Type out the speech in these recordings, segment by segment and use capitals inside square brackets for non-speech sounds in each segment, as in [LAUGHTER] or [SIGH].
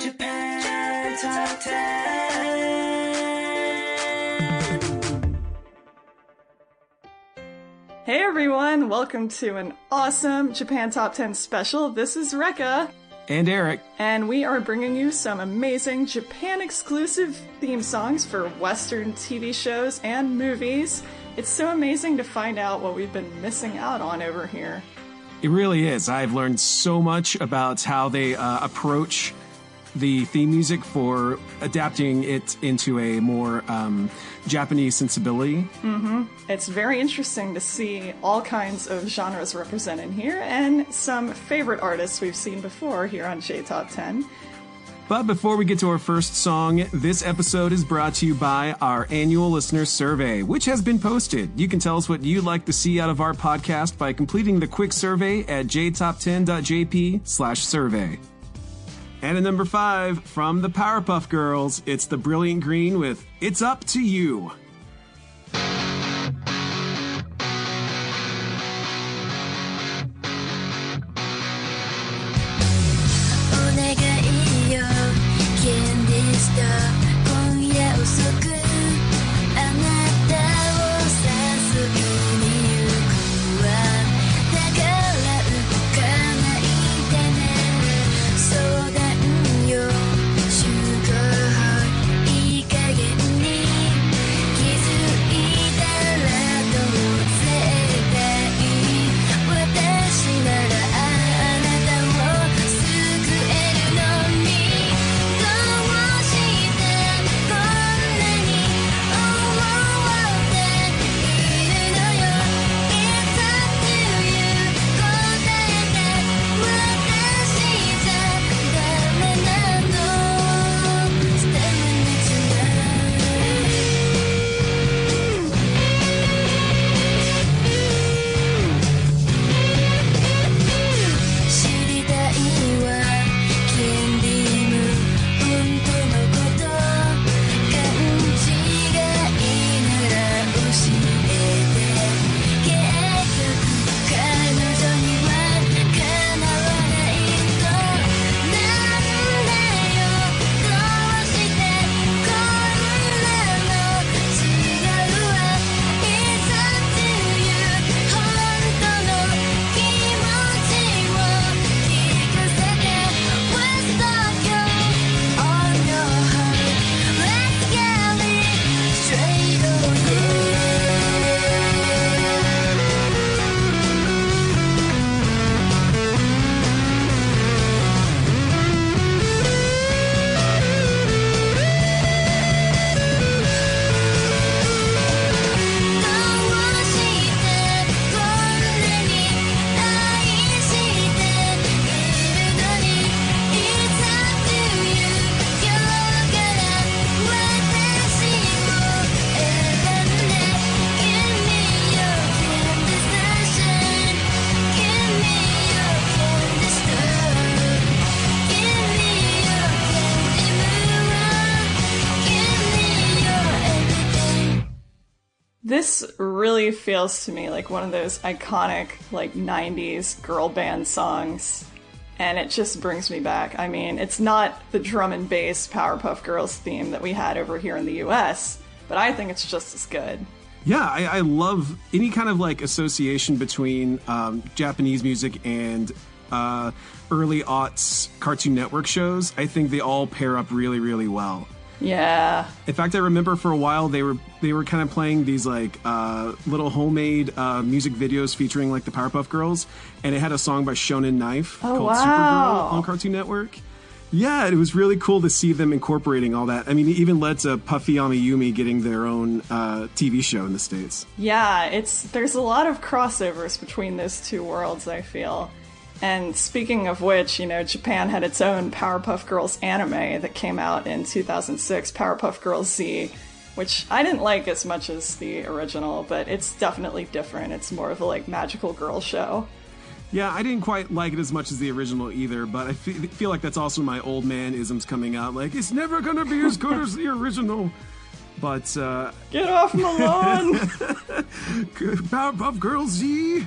Japan Top 10. Hey everyone, welcome to an awesome Japan Top 10 special. This is Rekka. And Eric. And we are bringing you some amazing Japan exclusive theme songs for Western TV shows and movies. It's so amazing to find out what we've been missing out on over here. It really is. I've learned so much about how they uh, approach the theme music for adapting it into a more um, Japanese sensibility. Mm-hmm. It's very interesting to see all kinds of genres represented here and some favorite artists we've seen before here on J Top 10. But before we get to our first song, this episode is brought to you by our annual listener survey, which has been posted. You can tell us what you'd like to see out of our podcast by completing the quick survey at jtop10.jp slash survey. And at number five, from the Powerpuff Girls, it's the Brilliant Green with It's Up to You. Really feels to me like one of those iconic, like, 90s girl band songs. And it just brings me back. I mean, it's not the drum and bass Powerpuff Girls theme that we had over here in the US, but I think it's just as good. Yeah, I, I love any kind of like association between um, Japanese music and uh, early aughts Cartoon Network shows. I think they all pair up really, really well. Yeah. In fact, I remember for a while they were they were kind of playing these like uh, little homemade uh, music videos featuring like the Powerpuff Girls, and it had a song by Shonen Knife Oh, called wow. Supergirl on Cartoon Network. Yeah, it was really cool to see them incorporating all that. I mean, it even led to Puffy Amiyumi getting their own uh, TV show in the states. Yeah, it's there's a lot of crossovers between those two worlds, I feel. And speaking of which, you know, Japan had its own Powerpuff Girls anime that came out in 2006, Powerpuff Girls Z, which I didn't like as much as the original, but it's definitely different. It's more of a like magical girl show. Yeah, I didn't quite like it as much as the original either, but I feel like that's also my old man isms coming out. Like, it's never gonna be as good as the original. But, uh, Get off my lawn! [LAUGHS] Powerpuff Girls Z.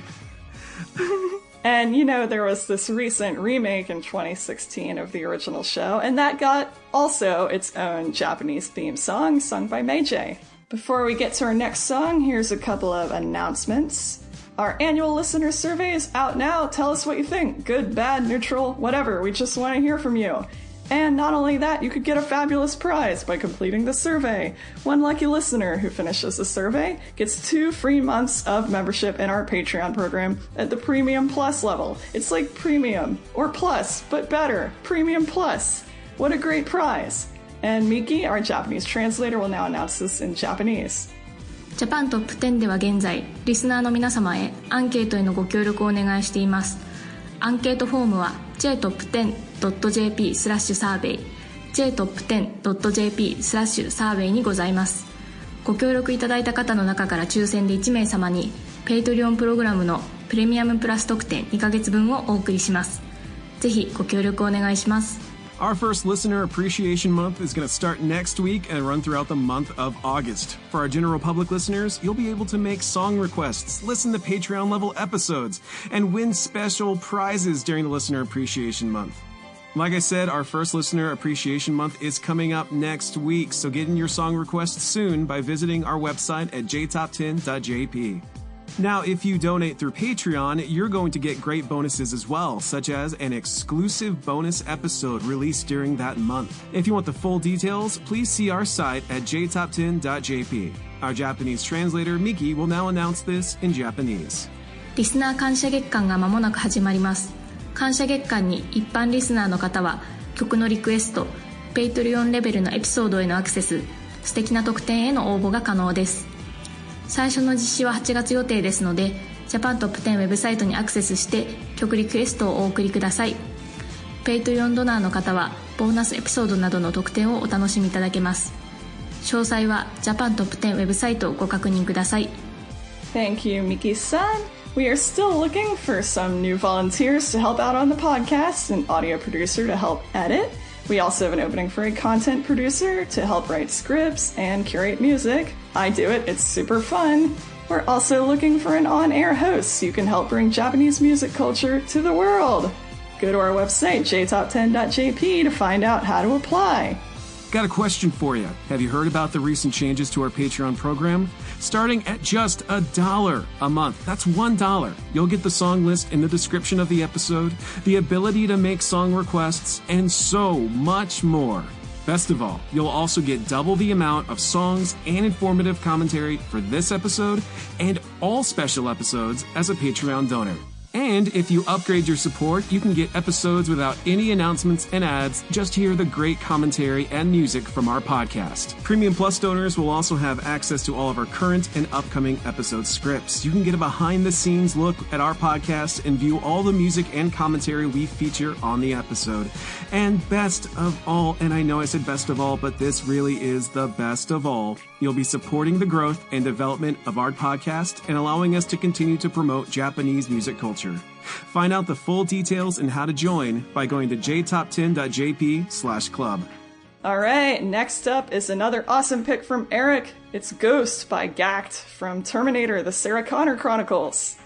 [LAUGHS] And you know, there was this recent remake in 2016 of the original show, and that got also its own Japanese theme song sung by Meijei. Before we get to our next song, here's a couple of announcements. Our annual listener survey is out now. Tell us what you think. Good, bad, neutral, whatever. We just want to hear from you. And not only that, you could get a fabulous prize by completing the survey. One lucky listener who finishes the survey gets two free months of membership in our Patreon program at the Premium Plus level. It's like Premium or Plus, but better. Premium Plus. What a great prize! And Miki, our Japanese translator, will now announce this in Japanese. ジャパントップ10では現在リスナーの皆様へアンケートへのご協力をお願いしていますアンケートフォームは jtop10.jp スラッシュサーベイ jtop10.jp スラッシュサーベイにございます。ご協力いただいた方の中から抽選で1名様にペイトリオンプログラムのプレミアムプラス特典2ヶ月分をお送りします。ぜひご協力お願いします。Our first listener appreciation month is going to start next week and run throughout the month of August. For our general public listeners, you'll be able to make song requests, listen to Patreon level episodes, and win special prizes during the listener appreciation month. Like I said, our first listener appreciation month is coming up next week, so get in your song requests soon by visiting our website at jtop10.jp. Now, if you donate through Patreon, you're going to get great bonuses as well, such as an exclusive bonus episode released during that month. If you want the full details, please see our site at jtop10.jp. Our Japanese translator, Miki, will now announce this in Japanese. リスナー感謝月間が間もなく始まります感謝月間に一般リスナーの方は曲のリクエストペイトリオンレベルのエピソードへのアクセス素敵な特典への応募が可能です 最初の実施は8月予定ですのでジャパントップ10ウェブサイトにアクセスして曲リクエストをお送りくださいペイトリオンドナーの方はボーナスエピソードなどの特典をお楽しみいただけます詳細はジャパントップ10ウェブサイトをご確認ください Thank you, Miki-san. We are still looking for some new volunteers to help out on the podcast, an audio producer to help edit. We also have an opening for a content producer to help write scripts and curate music. I do it, it's super fun. We're also looking for an on air host so you can help bring Japanese music culture to the world. Go to our website, jtop10.jp, to find out how to apply. Got a question for you. Have you heard about the recent changes to our Patreon program? Starting at just a dollar a month. That's one dollar. You'll get the song list in the description of the episode, the ability to make song requests, and so much more. Best of all, you'll also get double the amount of songs and informative commentary for this episode and all special episodes as a Patreon donor. And if you upgrade your support, you can get episodes without any announcements and ads. Just hear the great commentary and music from our podcast. Premium Plus donors will also have access to all of our current and upcoming episode scripts. You can get a behind the scenes look at our podcast and view all the music and commentary we feature on the episode. And best of all, and I know I said best of all, but this really is the best of all. You'll be supporting the growth and development of our podcast and allowing us to continue to promote Japanese music culture. Find out the full details and how to join by going to jtop10.jp slash club. All right, next up is another awesome pick from Eric. It's Ghost by Gackt from Terminator The Sarah Connor Chronicles.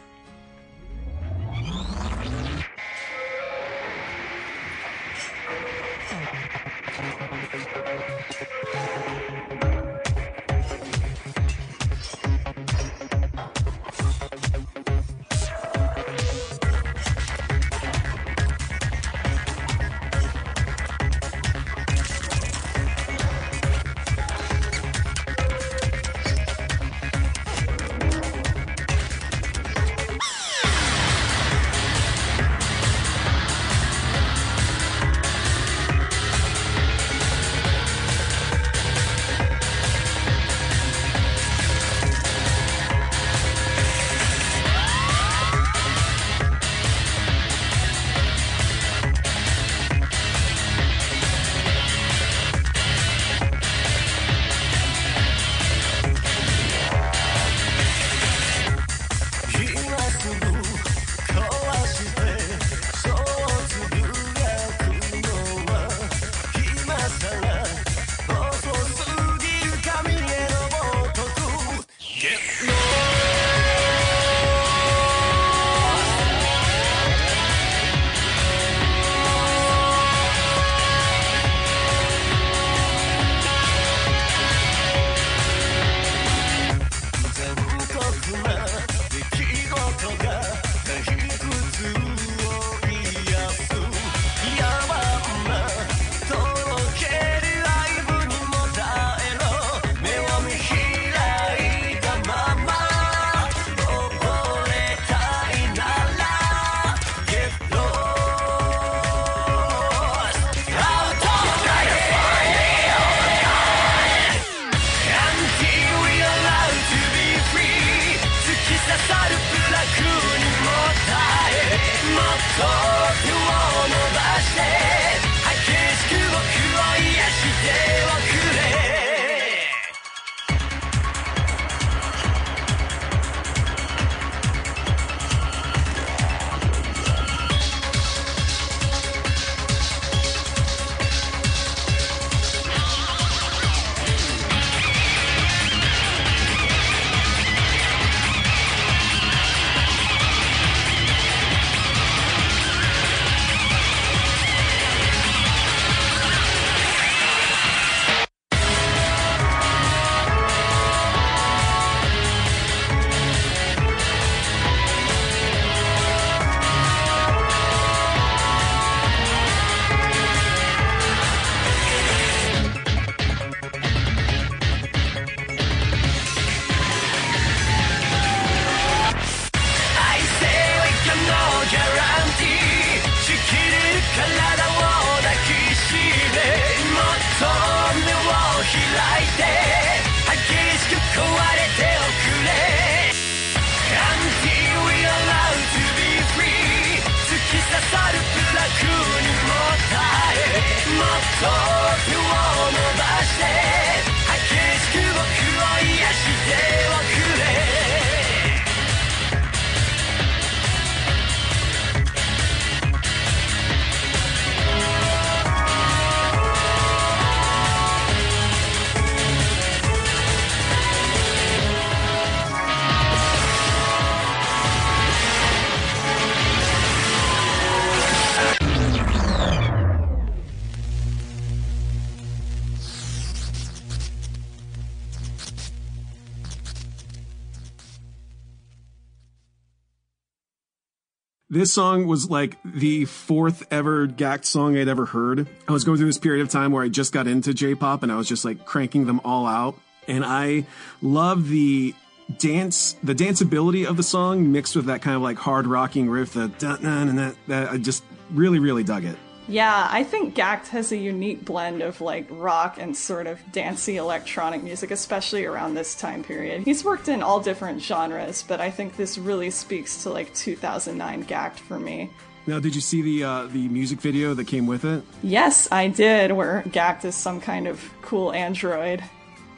This song was like the fourth ever Gackt song I'd ever heard. I was going through this period of time where I just got into J-pop and I was just like cranking them all out. And I love the dance, the danceability of the song mixed with that kind of like hard rocking riff, that, that I just really, really dug it. Yeah, I think Gackt has a unique blend of like rock and sort of dancey electronic music, especially around this time period. He's worked in all different genres, but I think this really speaks to like 2009 Gackt for me. Now, did you see the uh, the music video that came with it? Yes, I did, where Gackt is some kind of cool android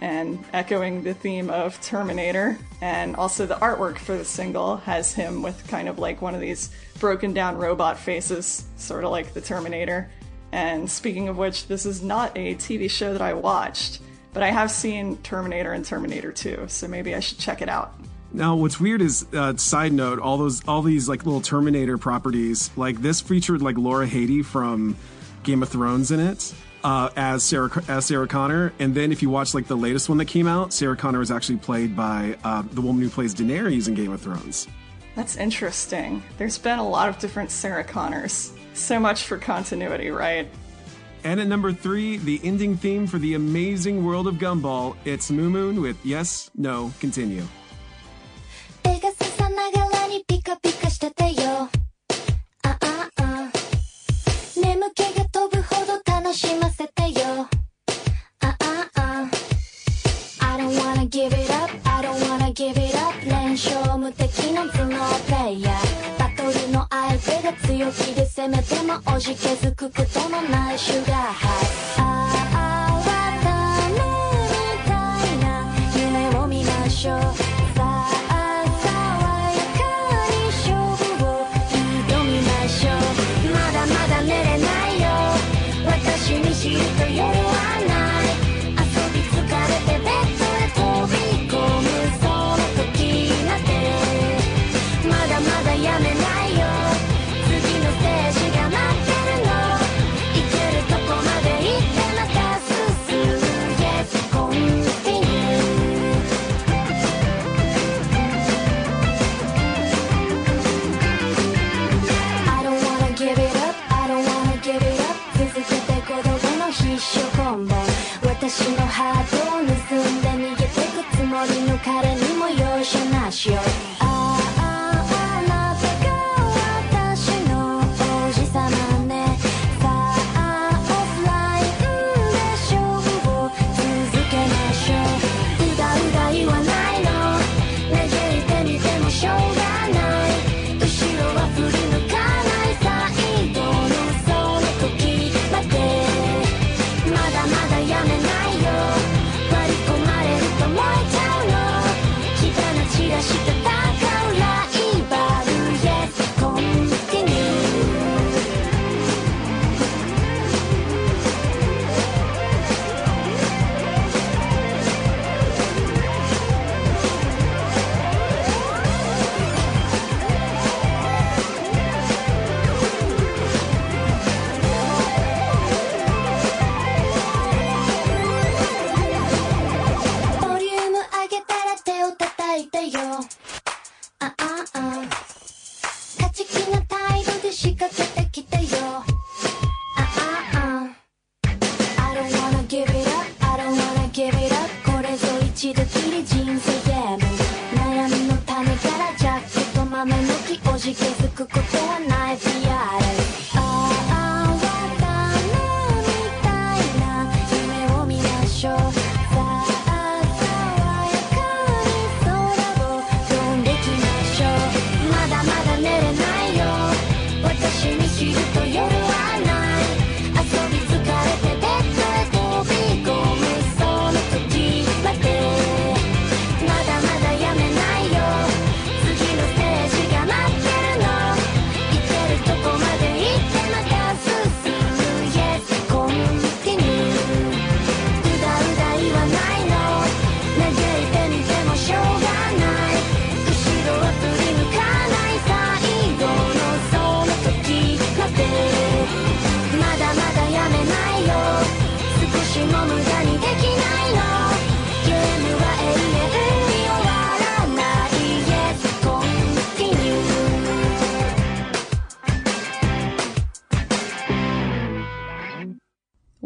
and echoing the theme of Terminator. And also, the artwork for the single has him with kind of like one of these broken down robot faces, sort of like the Terminator. And speaking of which, this is not a TV show that I watched, but I have seen Terminator and Terminator 2, so maybe I should check it out. Now, what's weird is, uh, side note, all those, all these like little Terminator properties, like this featured like Laura Headey from Game of Thrones in it uh, as Sarah as Sarah Connor, and then if you watch like the latest one that came out, Sarah Connor was actually played by uh, the woman who plays Daenerys in Game of Thrones. That's interesting. There's been a lot of different Sarah Connors. So much for continuity, right? And at number three, the ending theme for the amazing world of Gumball. It's moumoon with Yes, No, Continue. ペ give it up. I don't wanna give it up. 連勝無敵の頭脳プレイヤーバトルの相手が強気で攻めてもおじけづくことのないシュガーハイ。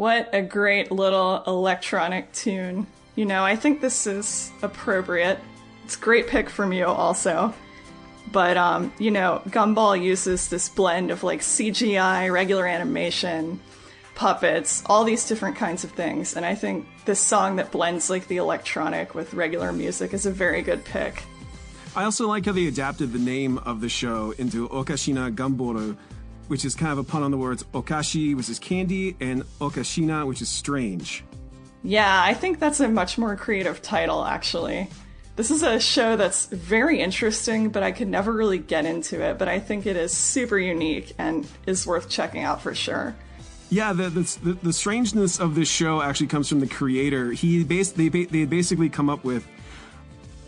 What a great little electronic tune. You know, I think this is appropriate. It's a great pick from you also. But um, you know, Gumball uses this blend of like CGI, regular animation, puppets, all these different kinds of things, and I think this song that blends like the electronic with regular music is a very good pick. I also like how they adapted the name of the show into Okashina Gamboru, which is kind of a pun on the words okashi, which is candy, and okashina, which is strange. Yeah, I think that's a much more creative title, actually. This is a show that's very interesting, but I could never really get into it. But I think it is super unique and is worth checking out for sure. Yeah, the, the the strangeness of this show actually comes from the creator. He bas- they they basically come up with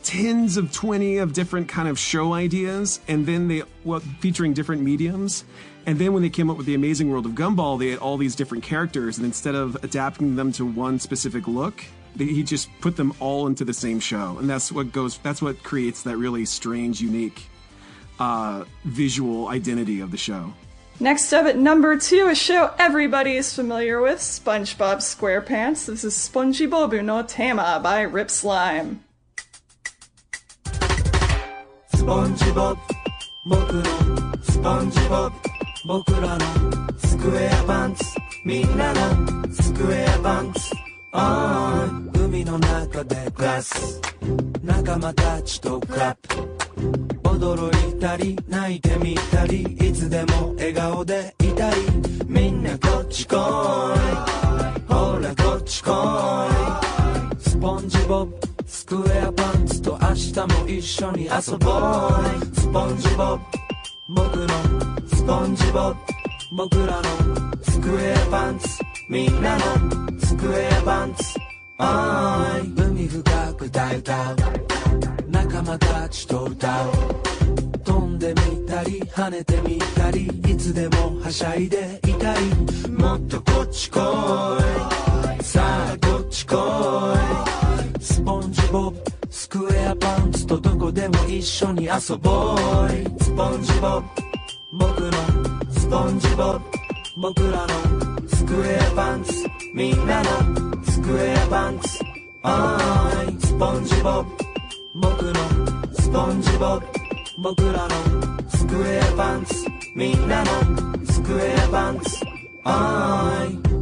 tens of 20 of different kind of show ideas and then they well featuring different mediums and then when they came up with the Amazing World of Gumball, they had all these different characters, and instead of adapting them to one specific look, they, he just put them all into the same show, and that's what goes. That's what creates that really strange, unique uh, visual identity of the show. Next up at number two, a show everybody is familiar with, SpongeBob SquarePants. This is Spongy Bobu no Tama by Rip Slime. SpongeBob, SpongeBob 僕らのスクエアパンツ。みんなのスクエアパンツ。あー海の中で暮らす仲間たちとクラップ。驚いたり泣いてみたり。いつでも笑顔でいたいみんなこっち来い。ほらこっち来い。スポンジボブ。スクエアパンツと明日も一緒に遊ぼう。スポンジボブ。僕のスポンジボブ僕らのスクエアパンツ。みんなのスクエアパンツ。あい。海深く大歌う仲間たちと歌う。飛んでみたり跳ねてみたりいつでもはしゃいでいたい。もっとこっち来い。緒に遊ぼう。スポンジボブ僕のスポンジボブ僕らのスクエアパンツみんなのスクエアパンツ。あーいスポンジボブ僕のスポンジボブ僕らのスクエアパンツみんなのスクエアパンツ。あーい。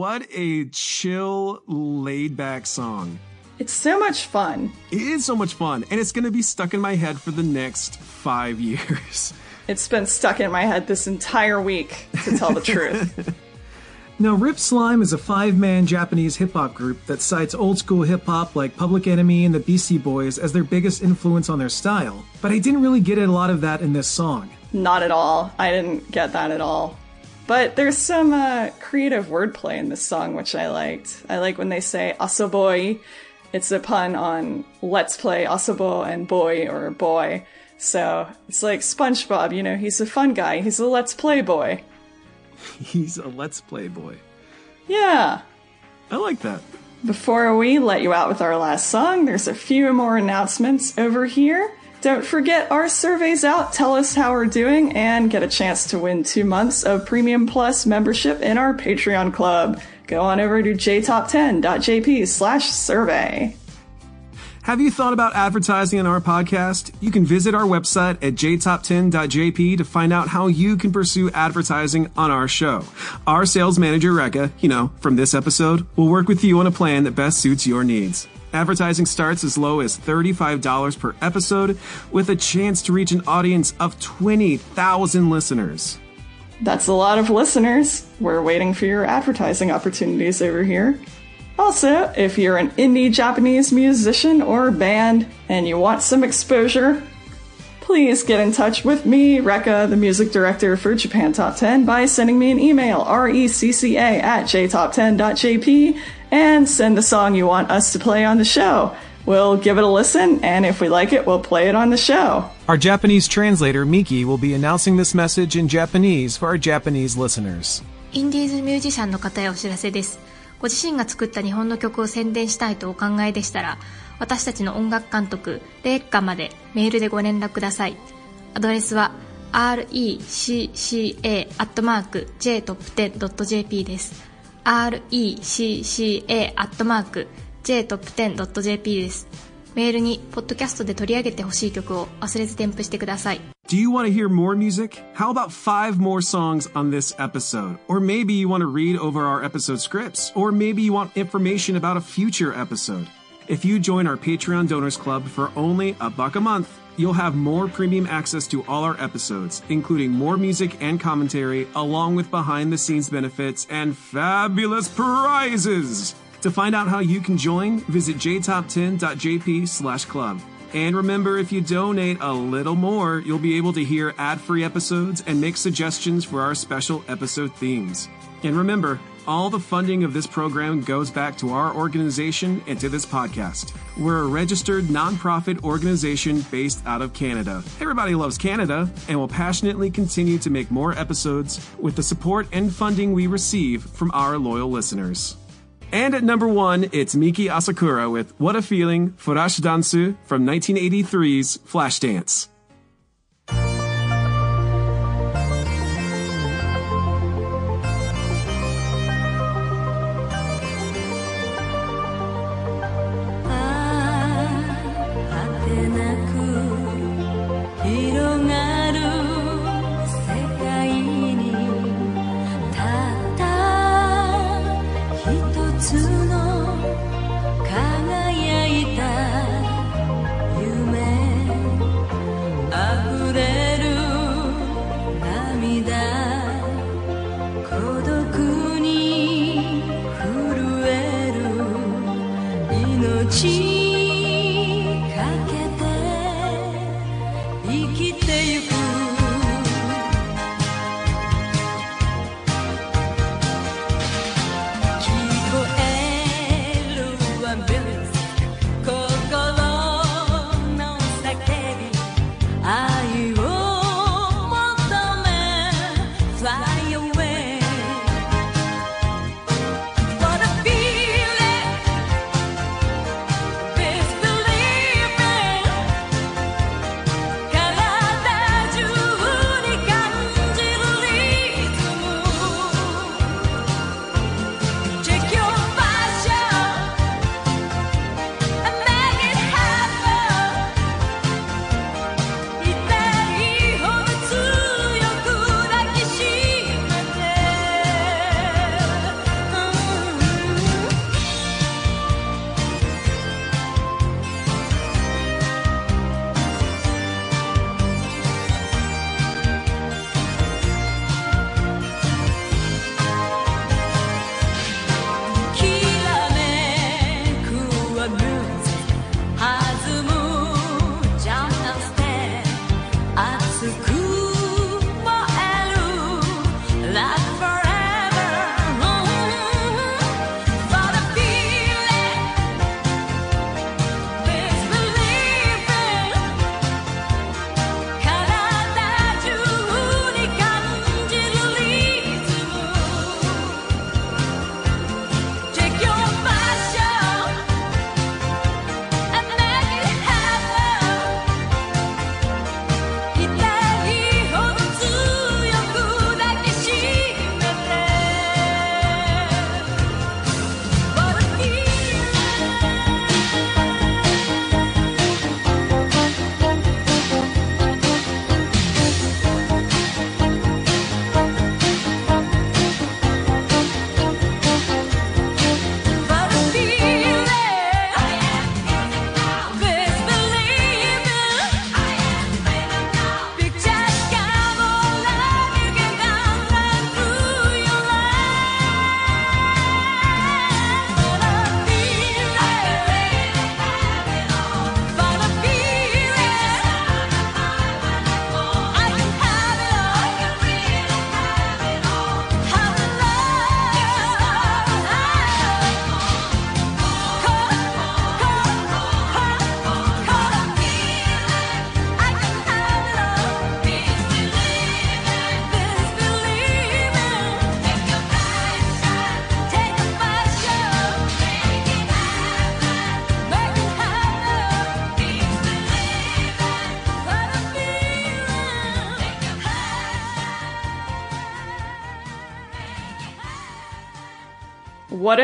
What a chill laid back song It's so much fun. it is so much fun and it's going to be stuck in my head for the next five [LAUGHS] years It's been stuck in my head this entire week, to tell the truth. [LAUGHS] Now, Rip Slime is a five man Japanese hip hop group that cites old school hip hop like Public Enemy and the Beastie Boys as their biggest influence on their style, but I didn't really get a lot of that in this song. Not at all. I didn't get that at all. But there's some uh, creative wordplay in this song, which I liked. I like when they say asoboi. It's a pun on let's play asobo and boy or boy. So it's like SpongeBob, you know, he's a fun guy. He's a let's play boy. [LAUGHS] he's a let's play boy Yeah. i like that Before we let you out with our last song, there's a few more announcements over here. Don't forget our survey's out. Tell us how we're doing and get a chance to win two months of Premium Plus membership in our Patreon club. Go on over to jtop10.jp slash survey. Have you thought about advertising on our podcast? You can visit our website at jtop10.jp to find out how you can pursue advertising on our show. Our sales manager, Rekka, you know, from this episode, will work with you on a plan that best suits your needs. Advertising starts as low as $35 per episode with a chance to reach an audience of 20,000 listeners. That's a lot of listeners. We're waiting for your advertising opportunities over here. Also, if you're an indie Japanese musician or band and you want some exposure, please get in touch with me, Rekka, the music director for Japan Top 10, by sending me an email, recca at jtop10.jp, and send the song you want us to play on the show. We'll give it a listen, and if we like it, we'll play it on the show. Our Japanese translator, Miki, will be announcing this message in Japanese for our Japanese listeners. インディーズミュージシャンの方へお知らせです。ご自身が作った日本の曲を宣伝したいとお考えでしたら、 私たちの音楽監督、レイカまでメールでご連絡ください。アドレスは recca.jtop10.jp です。recca.jtop10.jp です。メールに、ポッドキャストで取り上げてほしい曲を忘れず添付してください。Do you want to hear more music? How about five more songs on this episode? Or maybe you want to read over our episode scripts. Or maybe you want information about a future episode. If you join our Patreon Donors Club for only a buck a month, You'll have more premium access to all our episodes, including more music and commentary, along with behind the scenes benefits and fabulous prizes. To find out how you can join, visit jtop10.jp slash club. And remember, if you donate a little more, you'll be able to hear ad free episodes and make suggestions for our special episode themes. And remember, all the funding of this program goes back to our organization and to this podcast. We're a registered nonprofit organization based out of Canada. Everybody loves Canada and will passionately continue to make more episodes with the support and funding we receive from our loyal listeners. And at number one, it's Miki Asakura with What a Feeling, Furash Dansu from 1983's Flashdance.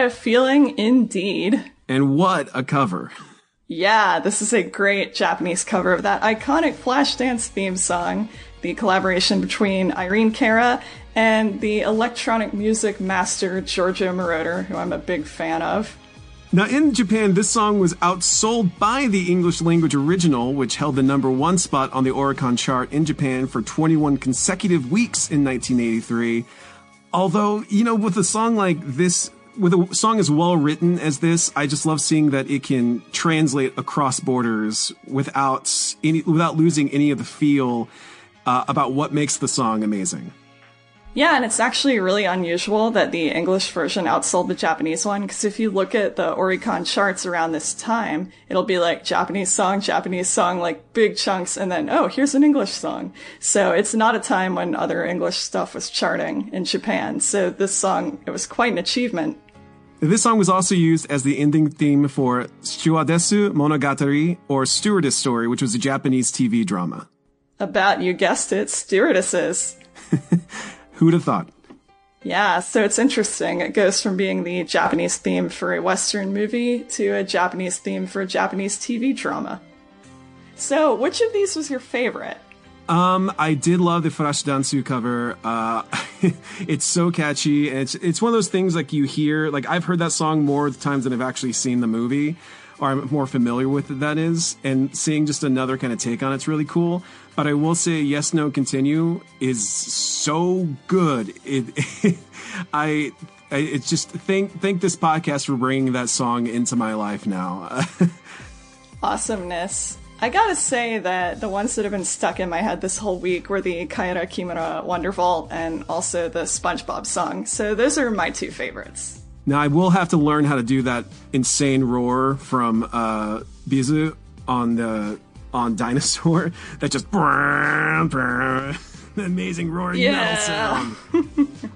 A feeling indeed. And what a cover! Yeah, this is a great Japanese cover of that iconic Flashdance theme song, the collaboration between Irene Cara and the electronic music master Giorgio Moroder, who I'm a big fan of. Now, in Japan, this song was outsold by the English language original, which held the number one spot on the Oricon chart in Japan for 21 consecutive weeks in 1983. Although, you know, with a song like this, with a song as well written as this, I just love seeing that it can translate across borders without any, without losing any of the feel uh, about what makes the song amazing. Yeah, and it's actually really unusual that the English version outsold the Japanese one, because if you look at the Oricon charts around this time, it'll be like Japanese song, Japanese song, like big chunks, and then, oh, here's an English song. So it's not a time when other English stuff was charting in Japan. So this song, it was quite an achievement. This song was also used as the ending theme for Stewardessu Monogatari, or Stewardess Story, which was a Japanese TV drama. About, you guessed it, stewardesses. [LAUGHS] Who'd have thought? Yeah, so it's interesting. It goes from being the Japanese theme for a Western movie to a Japanese theme for a Japanese TV drama. So, which of these was your favorite? Um, I did love the Farashi Dansu cover. Uh, [LAUGHS] it's so catchy. And it's it's one of those things like you hear. Like I've heard that song more times than I've actually seen the movie, or I'm more familiar with it. That is, and seeing just another kind of take on it's really cool. But I will say, yes, no, continue is so good. It, [LAUGHS] I, I, it's just thank thank this podcast for bringing that song into my life now. [LAUGHS] Awesomeness. I gotta say that the ones that have been stuck in my head this whole week were the Kaela Kimura Wonderful and also the SpongeBob song. So those are my two favorites. Now I will have to learn how to do that insane roar from uh, B'z on the on Dinosaur. [LAUGHS] That just [LAUGHS] amazing roaring Yeah. metal [LAUGHS] sound.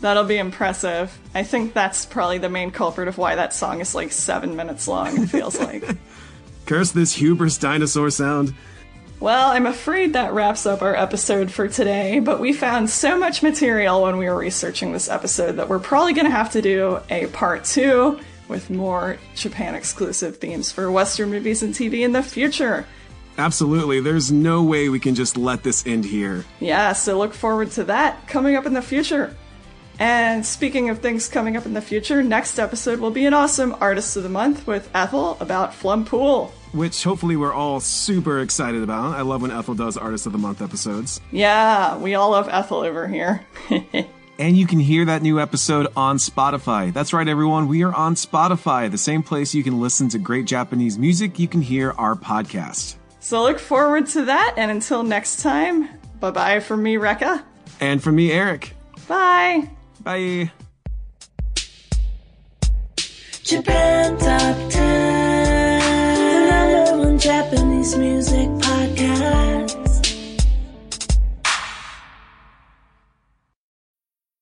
That'll be impressive. I think that's probably the main culprit of why that song is like seven minutes long, it feels like. Curse this hubris dinosaur sound. Well, I'm afraid that wraps up our episode for today, but we found so much material when we were researching this episode that we're probably going to have to do a part two with more Japan exclusive themes for Western movies and TV in the future. Absolutely. There's no way we can just let this end here. Yeah, so look forward to that coming up in the future. And speaking of things coming up in the future, next episode will be an awesome Artist of the Month with Ethel about Flumpool. Which hopefully we're all super excited about. I love when Ethel does Artist of the Month episodes. Yeah, we all love Ethel over here. [LAUGHS] And you can hear that new episode on Spotify. That's right, everyone. We are on Spotify, the same place you can listen to great Japanese music. You can hear our podcast. so look forward to that, and until next time, bye bye from me, Rekka. And from me, Eric. Bye! Bye. Japan Top 10, the number one Japanese music podcast.